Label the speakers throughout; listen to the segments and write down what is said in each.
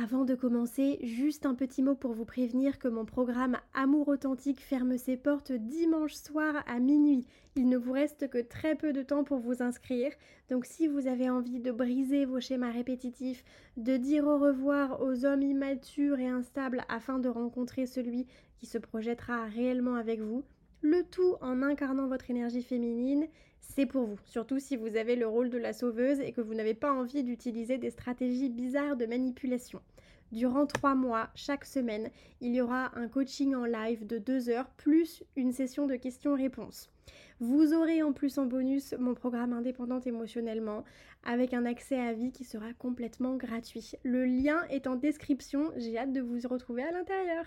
Speaker 1: Avant de commencer, juste un petit mot pour vous prévenir que mon programme Amour authentique ferme ses portes dimanche soir à minuit. Il ne vous reste que très peu de temps pour vous inscrire, donc si vous avez envie de briser vos schémas répétitifs, de dire au revoir aux hommes immatures et instables afin de rencontrer celui qui se projettera réellement avec vous, le tout en incarnant votre énergie féminine, c'est pour vous, surtout si vous avez le rôle de la sauveuse et que vous n'avez pas envie d'utiliser des stratégies bizarres de manipulation. Durant trois mois, chaque semaine, il y aura un coaching en live de deux heures plus une session de questions-réponses. Vous aurez en plus en bonus mon programme indépendant émotionnellement avec un accès à vie qui sera complètement gratuit. Le lien est en description, j'ai hâte de vous retrouver à l'intérieur.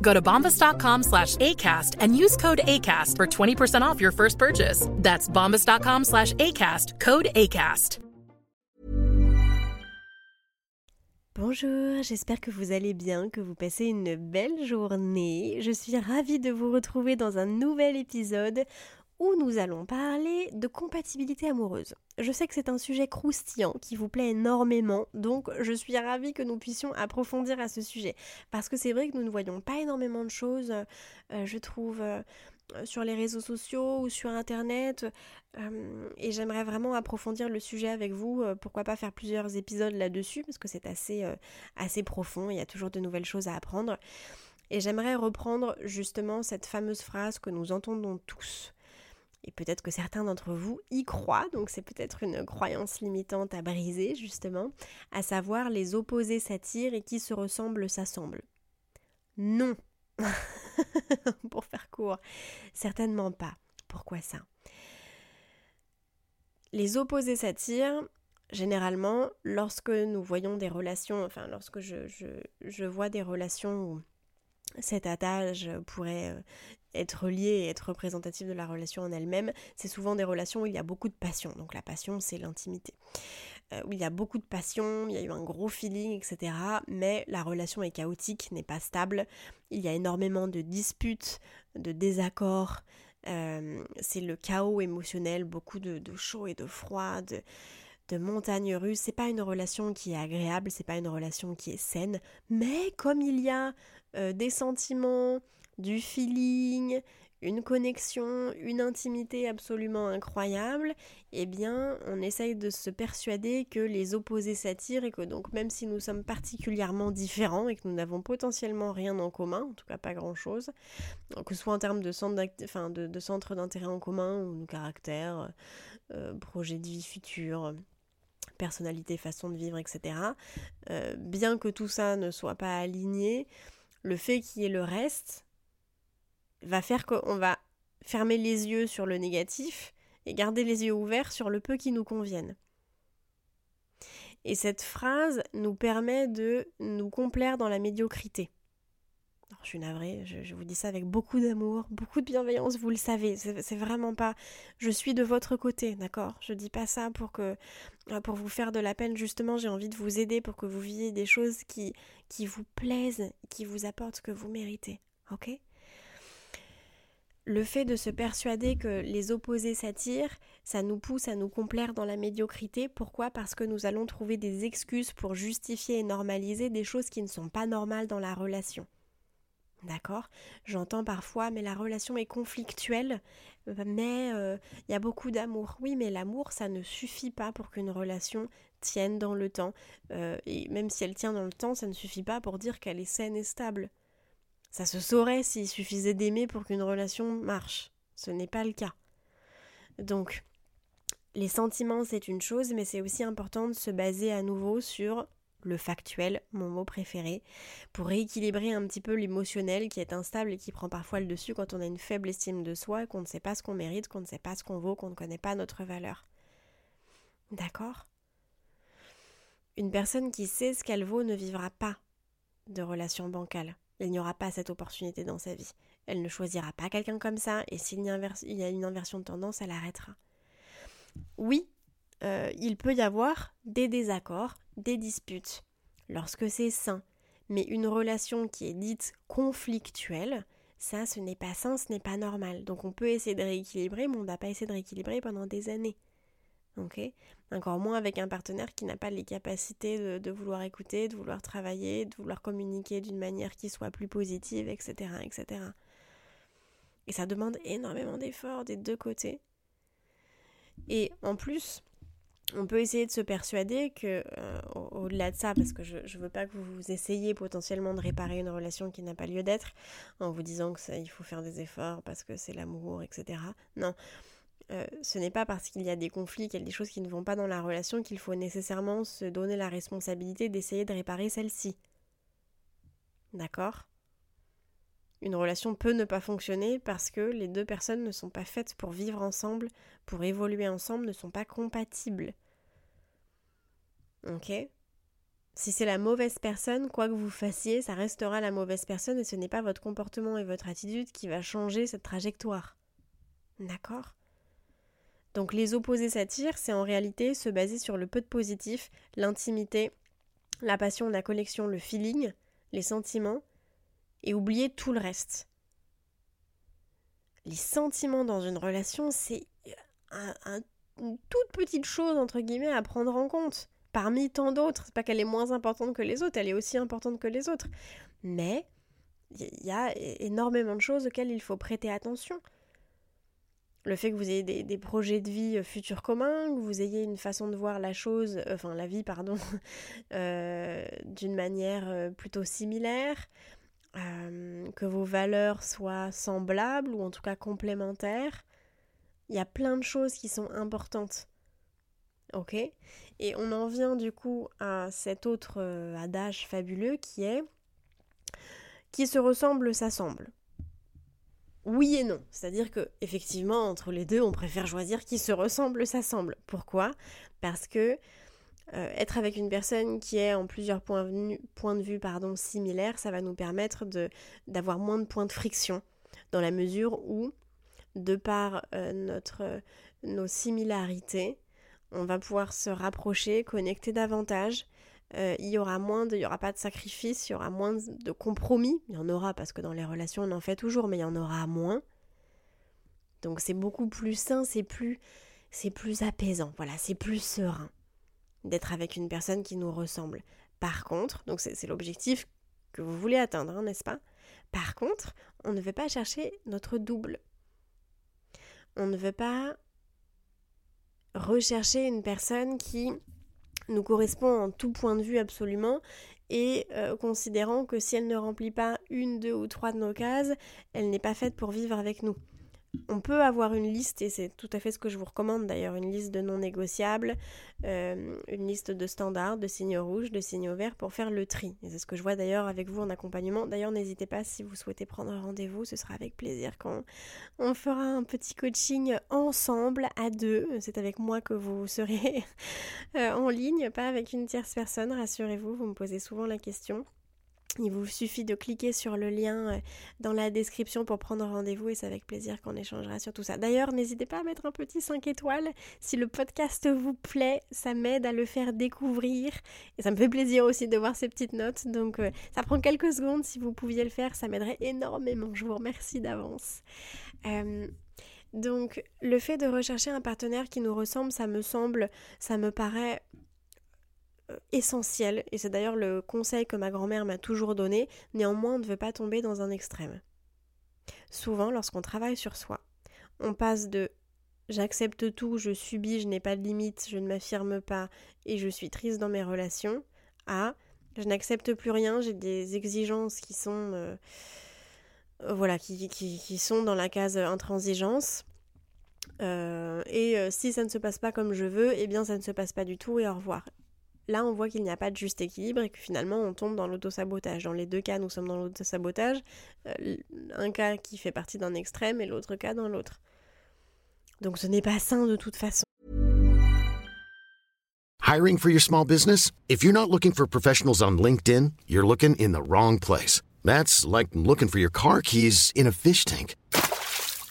Speaker 2: Go to bombas.com slash ACAST and use code ACAST for 20% off your first purchase. That's bombas.com slash ACAST, code ACAST.
Speaker 1: Bonjour, j'espère que vous allez bien, que vous passez une belle journée. Je suis ravie de vous retrouver dans un nouvel épisode où nous allons parler de compatibilité amoureuse. Je sais que c'est un sujet croustillant qui vous plaît énormément, donc je suis ravie que nous puissions approfondir à ce sujet. Parce que c'est vrai que nous ne voyons pas énormément de choses, euh, je trouve, euh, sur les réseaux sociaux ou sur Internet, euh, et j'aimerais vraiment approfondir le sujet avec vous. pourquoi pas faire plusieurs épisodes là-dessus, parce que c'est assez, assez profond, il y a toujours de nouvelles choses à apprendre. Et j'aimerais reprendre justement cette fameuse phrase que nous entendons tous et peut-être que certains d'entre vous y croient, donc c'est peut-être une croyance limitante à briser justement, à savoir les opposés s'attirent et qui se ressemblent s'assemblent. Non Pour faire court, certainement pas. Pourquoi ça? Les opposés s'attirent, généralement, lorsque nous voyons des relations, enfin lorsque je, je, je vois des relations où cet adage pourrait euh, être lié et être représentatif de la relation en elle-même, c'est souvent des relations où il y a beaucoup de passion. Donc la passion, c'est l'intimité. Euh, où il y a beaucoup de passion, il y a eu un gros feeling, etc. Mais la relation est chaotique, n'est pas stable. Il y a énormément de disputes, de désaccords. Euh, c'est le chaos émotionnel, beaucoup de, chaud et de froid, de montagnes russes. C'est pas une relation qui est agréable, c'est pas une relation qui est saine. Mais comme il y a euh, des sentiments, du feeling, une connexion, une intimité absolument incroyable, eh bien, on essaye de se persuader que les opposés s'attirent et que donc même si nous sommes particulièrement différents et que nous n'avons potentiellement rien en commun, en tout cas pas grand-chose, que ce soit en termes de centre d'intérêt en commun ou de caractère, euh, projet de vie futur, personnalité, façon de vivre, etc. Euh, bien que tout ça ne soit pas aligné, le fait qu'il y ait le reste va faire qu'on va fermer les yeux sur le négatif et garder les yeux ouverts sur le peu qui nous convienne. Et cette phrase nous permet de nous complaire dans la médiocrité. Je suis navrée, je, vous dis ça avec beaucoup d'amour, beaucoup de bienveillance, vous le savez, c'est vraiment pas je suis de votre côté, d'accord? Je dis pas ça pour que euh, pour vous faire de la peine, justement, j'ai envie de vous aider pour que vous viviez des choses qui, qui vous plaisent, qui vous apportent ce que vous méritez. Ok? Le fait de se persuader que les opposés s'attirent, ça nous pousse à nous complaire dans la médiocrité. Pourquoi? Parce que nous allons trouver des excuses pour justifier et normaliser des choses qui ne sont pas normales dans la relation. D'accord? J'entends parfois, mais la relation est conflictuelle, mais euh, il y a beaucoup d'amour. Oui, mais l'amour, ça ne suffit pas pour qu'une relation tienne dans le temps. Euh, et même si elle tient dans le temps, ça ne suffit pas pour dire qu'elle est saine et stable. Ça se saurait s'il suffisait d'aimer pour qu'une relation marche. Ce n'est pas le cas. Donc, les sentiments, c'est une chose, mais c'est aussi important de se baser à nouveau sur le factuel, mon mot préféré, pour rééquilibrer un petit peu l'émotionnel qui est instable et qui prend parfois le dessus quand on a une faible estime de soi, qu'on ne sait pas ce qu'on mérite, qu'on ne sait pas ce qu'on vaut, qu'on ne connaît pas notre valeur. D'accord? Une personne qui sait ce qu'elle vaut ne vivra pas de relation bancale. Il n'y aura pas cette opportunité dans sa vie. Elle ne choisira pas quelqu'un comme ça, et s'il y a une inversion de tendance, elle arrêtera. Oui, euh, il peut y avoir des désaccords, des disputes, lorsque c'est sain. Mais une relation qui est dite conflictuelle, ça, ce n'est pas sain, ce n'est pas normal. Donc on peut essayer de rééquilibrer, mais on ne va pas essayer de rééquilibrer pendant des années. Ok? Encore moins avec un partenaire qui n'a pas les capacités de, de, vouloir écouter, de vouloir travailler, de vouloir communiquer d'une manière qui soit plus positive, etc., etc. Et ça demande énormément d'efforts des deux côtés. Et en plus, on peut essayer de se persuader que, euh, au-delà de ça, parce que je ne veux pas que vous essayiez potentiellement de réparer une relation qui n'a pas lieu d'être, en vous disant que ça, il faut faire des efforts parce que c'est l'amour, etc. Non, euh, ce n'est pas parce qu'il y a des conflits, qu'il y a des choses qui ne vont pas dans la relation qu'il faut nécessairement se donner la responsabilité d'essayer de réparer celle-ci. D'accord? Une relation peut ne pas fonctionner parce que les deux personnes ne sont pas faites pour vivre ensemble, pour évoluer ensemble, ne sont pas compatibles. Ok? Si c'est la mauvaise personne, quoi que vous fassiez, ça restera la mauvaise personne et ce n'est pas votre comportement et votre attitude qui va changer cette trajectoire. D'accord? Donc les opposés s'attirent, c'est en réalité se baser sur le peu de positif, l'intimité, la passion, la connexion, le feeling, les sentiments, et oublier tout le reste. Les sentiments dans une relation, c'est une toute petite chose, entre guillemets, à prendre en compte parmi tant d'autres. C'est pas qu'elle est moins importante que les autres, elle est aussi importante que les autres. Mais il y a énormément de choses auxquelles il faut prêter attention. Le fait que vous ayez des, projets de vie euh, futurs communs, que vous ayez une façon de voir la chose, euh, enfin la vie, pardon, euh, d'une manière plutôt similaire, que vos valeurs soient semblables ou en tout cas complémentaires. Il y a plein de choses qui sont importantes. Ok? Et on en vient du coup à cet autre euh, adage fabuleux qui est qui se ressemble s'assemble. Oui et non, c'est-à-dire que effectivement entre les deux, on préfère choisir qui se ressemble s'assemble. Pourquoi? Parce que euh, être avec une personne qui est en plusieurs points, de vue pardon, similaires, ça va nous permettre d'avoir moins de points de friction dans la mesure où, de par euh, notre, nos similarités, on va pouvoir se rapprocher, connecter davantage. Euh, il y aura moins il y aura pas de sacrifice, il y aura moins de compromis. Il y en aura parce que dans les relations on en fait toujours, mais il y en aura moins. Donc c'est beaucoup plus sain, c'est plus, c'est plus apaisant. Voilà, c'est plus serein d'être avec une personne qui nous ressemble. Par contre, donc c'est l'objectif que vous voulez atteindre, hein, n'est-ce pas? Par contre, on ne veut pas chercher notre double. On ne veut pas rechercher une personne qui nous correspond en tout point de vue absolument et euh, considérant que si elle ne remplit pas une, deux ou trois de nos cases, elle n'est pas faite pour vivre avec nous. On peut avoir une liste, et c'est tout à fait ce que je vous recommande d'ailleurs, une liste de non négociables, euh, une liste de standards, de signaux rouges, de signaux verts pour faire le tri. C'est ce que je vois d'ailleurs avec vous en accompagnement. D'ailleurs, n'hésitez pas si vous souhaitez prendre rendez-vous, ce sera avec plaisir quand on fera un petit coaching ensemble à deux. C'est avec moi que vous serez euh, en ligne, pas avec une tierce personne, rassurez-vous, vous me posez souvent la question. Il vous suffit de cliquer sur le lien euh, dans la description pour prendre rendez-vous et c'est avec plaisir qu'on échangera sur tout ça. D'ailleurs, n'hésitez pas à mettre un petit 5 étoiles si le podcast vous plaît, ça m'aide à le faire découvrir et ça me fait plaisir aussi de voir ces petites notes. Donc euh, ça prend quelques secondes, si vous pouviez le faire, ça m'aiderait énormément. Je vous remercie d'avance. Euh, donc le fait de rechercher un partenaire qui nous ressemble, ça me semble, ça me paraît essentiel, et c'est d'ailleurs le conseil que ma grand-mère m'a toujours donné, néanmoins on ne veut pas tomber dans un extrême. Souvent, lorsqu'on travaille sur soi, on passe de j'accepte tout, je subis, je n'ai pas de limites, je ne m'affirme pas et je suis triste dans mes relations, à je n'accepte plus rien, j'ai des exigences qui sont euh, voilà, qui, qui, sont dans la case intransigeance. Euh, et si ça ne se passe pas comme je veux, eh bien ça ne se passe pas du tout et au revoir là on voit qu'il n'y a pas de juste équilibre et que finalement on tombe dans l'autosabotage. Dans les deux cas, nous sommes dans l'autosabotage, euh, un cas qui fait partie d'un extrême et l'autre cas dans l'autre. Donc ce n'est pas sain de toute façon.
Speaker 3: Hiring for your small business? If you're not looking for professionals on LinkedIn, you're looking in the wrong place. That's like looking for your car keys in a fish tank.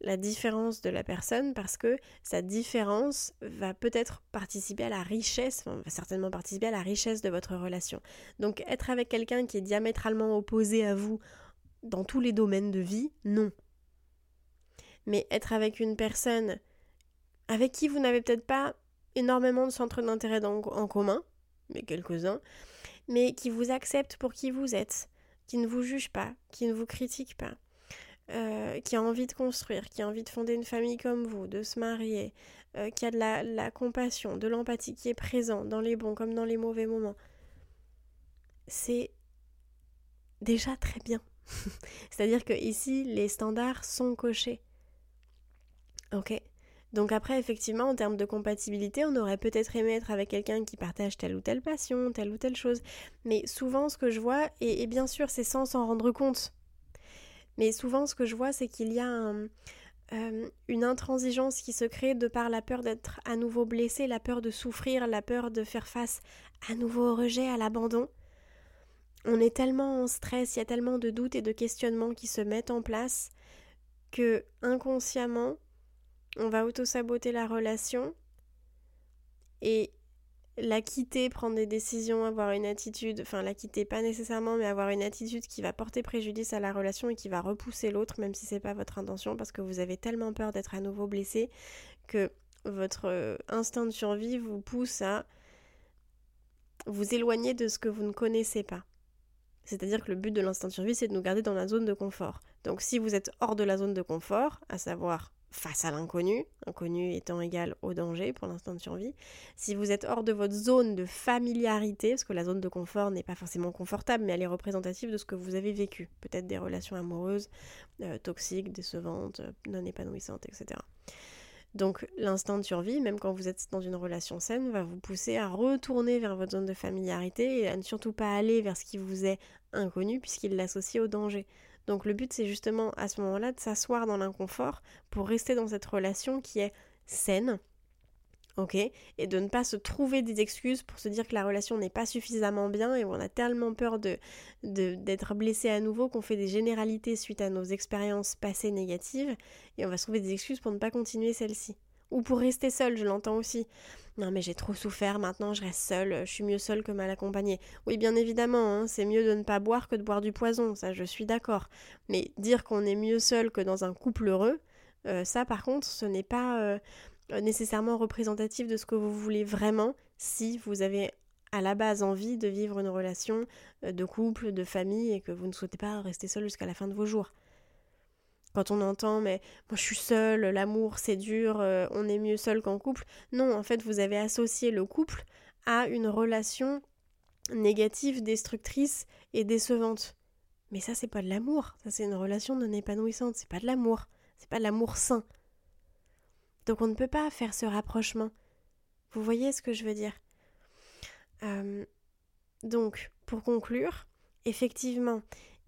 Speaker 1: la différence de la personne parce que sa différence va peut-être participer à la richesse, va certainement participer à la richesse de votre relation. Donc être avec quelqu'un qui est diamétralement opposé à vous dans tous les domaines de vie, non. Mais être avec une personne avec qui vous n'avez peut-être pas énormément de centres d'intérêt en commun, mais quelques-uns, mais qui vous accepte pour qui vous êtes, qui ne vous juge pas, qui ne vous critique pas, euh, qui a envie de construire, qui a envie de fonder une famille comme vous, de se marier, euh, qui a de la, compassion, de l'empathie, qui est présent dans les bons comme dans les mauvais moments, c'est déjà très bien. C'est-à-dire que ici, les standards sont cochés. Ok? Donc après, effectivement, en termes de compatibilité, on aurait peut-être aimé être avec quelqu'un qui partage telle ou telle passion, telle ou telle chose. Mais souvent, ce que je vois, et bien sûr, c'est sans s'en rendre compte, mais souvent, ce que je vois, c'est qu'il y a euh, une intransigeance qui se crée de par la peur d'être à nouveau blessé, la peur de souffrir, la peur de faire face à nouveau au rejet, à l'abandon. On est tellement en stress, il y a tellement de doutes et de questionnements qui se mettent en place que inconsciemment, on va auto-saboter la relation et la quitter, prendre des décisions, avoir une attitude, enfin la quitter pas nécessairement, mais avoir une attitude qui va porter préjudice à la relation et qui va repousser l'autre, même si c'est pas votre intention, parce que vous avez tellement peur d'être à nouveau blessé que votre euh, instinct de survie vous pousse à vous éloigner de ce que vous ne connaissez pas. C'est-à-dire que le but de l'instinct de survie, c'est de nous garder dans la zone de confort. Donc si vous êtes hors de la zone de confort, à savoir face à l'inconnu, inconnu étant égal au danger pour l'instant de survie. Si vous êtes hors de votre zone de familiarité, parce que la zone de confort n'est pas forcément confortable, mais elle est représentative de ce que vous avez vécu, peut-être des relations amoureuses euh, toxiques, décevantes, euh, non épanouissantes, etc. Donc l'instinct de survie, même quand vous êtes dans une relation saine, va vous pousser à retourner vers votre zone de familiarité et à ne surtout pas aller vers ce qui vous est inconnu puisqu'il l'associe au danger. Donc le but c'est justement à ce moment-là de s'asseoir dans l'inconfort pour rester dans cette relation qui est saine, ok, et de ne pas se trouver des excuses pour se dire que la relation n'est pas suffisamment bien et on a tellement peur de d'être blessé à nouveau qu'on fait des généralités suite à nos expériences passées négatives et on va se trouver des excuses pour ne pas continuer celle-ci. Ou pour rester seul, je l'entends aussi. Non mais j'ai trop souffert, maintenant je reste seule, je suis mieux seule que mal accompagnée. Oui bien évidemment, hein, c'est mieux de ne pas boire que de boire du poison, ça je suis d'accord. Mais dire qu'on est mieux seul que dans un couple heureux, euh, ça par contre ce n'est pas euh, nécessairement représentatif de ce que vous voulez vraiment si vous avez à la base envie de vivre une relation euh, de couple, de famille et que vous ne souhaitez pas rester seul jusqu'à la fin de vos jours. Quand on entend mais moi je suis seule, l'amour c'est dur, euh, on est mieux seul qu'en couple. Non, en fait, vous avez associé le couple à une relation négative, destructrice et décevante. Mais ça c'est pas de l'amour, ça c'est une relation non épanouissante, c'est pas de l'amour, c'est pas de l'amour sain. Donc on ne peut pas faire ce rapprochement. Vous voyez ce que je veux dire? Euh, Donc, pour conclure, effectivement,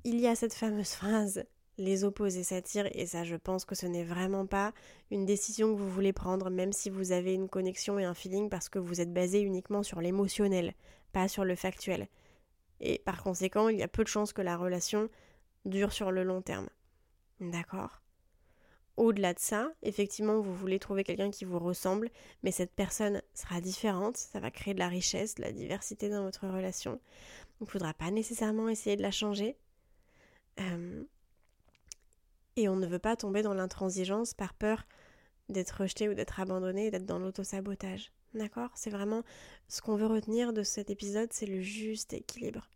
Speaker 1: il y a cette fameuse phrase les opposés s'attirent et ça je pense que ce n'est vraiment pas une décision que vous voulez prendre même si vous avez une connexion et un feeling parce que vous êtes basé uniquement sur l'émotionnel, pas sur le factuel. Et par conséquent, il y a peu de chances que la relation dure sur le long terme. D'accord? Au-delà de ça, effectivement, vous voulez trouver quelqu'un qui vous ressemble, mais cette personne sera différente, ça va créer de la richesse, de la diversité dans votre relation. Il ne faudra pas nécessairement essayer de la changer. Euh, et on ne veut pas tomber dans l'intransigeance par peur d'être rejeté ou d'être abandonné d'être dans l'autosabotage. D'accord? C'est vraiment ce qu'on veut retenir de cet épisode, c'est le juste équilibre.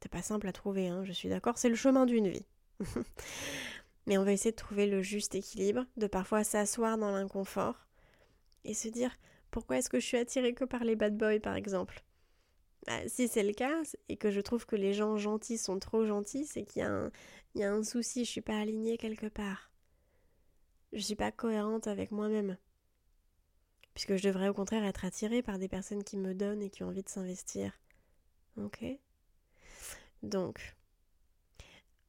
Speaker 1: C'est pas simple à trouver, hein, je suis d'accord, c'est le chemin d'une vie. Mais on va essayer de trouver le juste équilibre, de parfois s'asseoir dans l'inconfort et se dire pourquoi est-ce que je suis attirée que par les bad boys par exemple? Bah, si c'est le cas et que je trouve que les gens gentils sont trop gentils, c'est qu'il y, y, a un souci, je suis pas alignée quelque part. Je suis pas cohérente avec moi-même. Puisque je devrais au contraire être attirée par des personnes qui me donnent et qui ont envie de s'investir. Ok? Donc,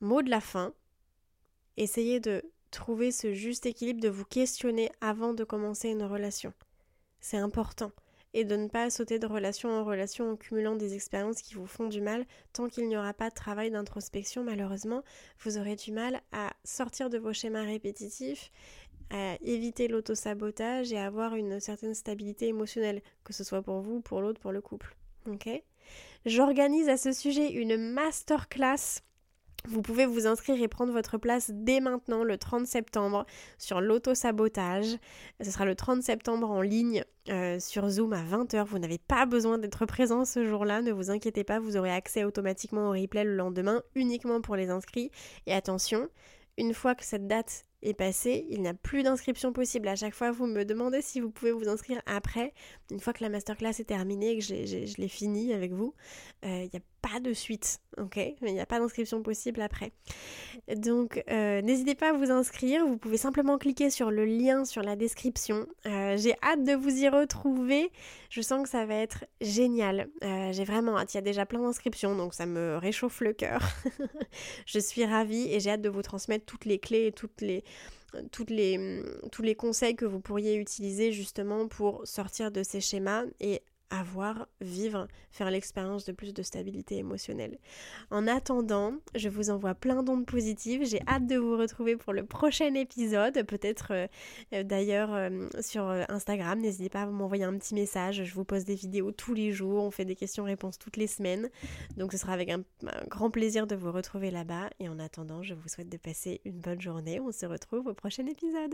Speaker 1: mot de la fin, essayez de trouver ce juste équilibre, de vous questionner avant de commencer une relation. C'est important et de ne pas sauter de relation en relation en cumulant des expériences qui vous font du mal. Tant qu'il n'y aura pas de travail d'introspection, malheureusement, vous aurez du mal à sortir de vos schémas répétitifs, à éviter l'autosabotage et à avoir une certaine stabilité émotionnelle, que ce soit pour vous, pour l'autre, pour le couple. J'organise à ce sujet une masterclass vous pouvez vous inscrire et prendre votre place dès maintenant, le 30 septembre, sur l'auto-sabotage. Ce sera le 30 septembre en ligne euh, sur Zoom à 20h. Vous n'avez pas besoin d'être présent ce jour-là, ne vous inquiétez pas, vous aurez accès automatiquement au replay le lendemain, uniquement pour les inscrits. Et attention, une fois que cette date est passée, il n'y a plus d'inscription possible. À chaque fois, vous me demandez si vous pouvez vous inscrire après. Une fois que la masterclass est terminée et que je l'ai fini avec vous, euh, il n'y a pas de suite, ok? Mais il n'y a pas d'inscription possible après. Donc, euh, n'hésitez pas à vous inscrire. Vous pouvez simplement cliquer sur le lien sur la description. Euh, j'ai hâte de vous y retrouver. Je sens que ça va être génial. j'ai vraiment hâte. Il y a déjà plein d'inscriptions, donc ça me réchauffe le cœur. je suis ravie et j'ai hâte de vous transmettre toutes les clés et toutes les toutes les, tous les conseils que vous pourriez utiliser justement pour sortir de ces schémas et avoir, vivre, faire l'expérience de plus de stabilité émotionnelle. En attendant, je vous envoie plein d'ondes positives. J'ai hâte de vous retrouver pour le prochain épisode, peut-être euh, euh, d'ailleurs euh, sur Instagram. N'hésitez pas à m'envoyer un petit message. Je vous pose des vidéos tous les jours. On fait des questions-réponses toutes les semaines. Donc ce sera avec un grand plaisir de vous retrouver là-bas. Et en attendant, je vous souhaite de passer une bonne journée. On se retrouve au prochain épisode.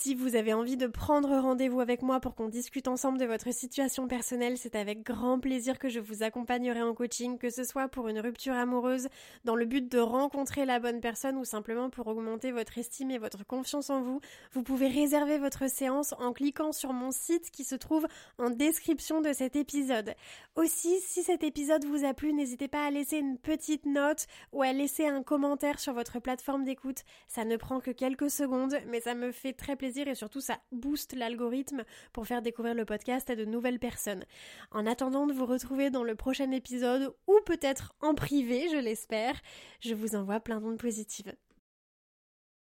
Speaker 1: Si vous avez envie de prendre rendez-vous avec moi pour qu'on discute ensemble de votre situation personnelle, c'est avec grand plaisir que je vous accompagnerai en coaching, que ce soit pour une rupture amoureuse, dans le but de rencontrer la bonne personne ou simplement pour augmenter votre estime et votre confiance en vous. Vous pouvez réserver votre séance en cliquant sur mon site qui se trouve en description de cet épisode. Aussi, si cet épisode vous a plu, n'hésitez pas à laisser une petite note ou à laisser un commentaire sur votre plateforme d'écoute. Ça ne prend que quelques secondes, mais ça me fait très et surtout ça booste l'algorithme pour faire découvrir le podcast à de nouvelles personnes. En attendant de vous retrouver dans le prochain épisode ou peut-être en privé, je l'espère, je vous envoie plein d'ondes positives.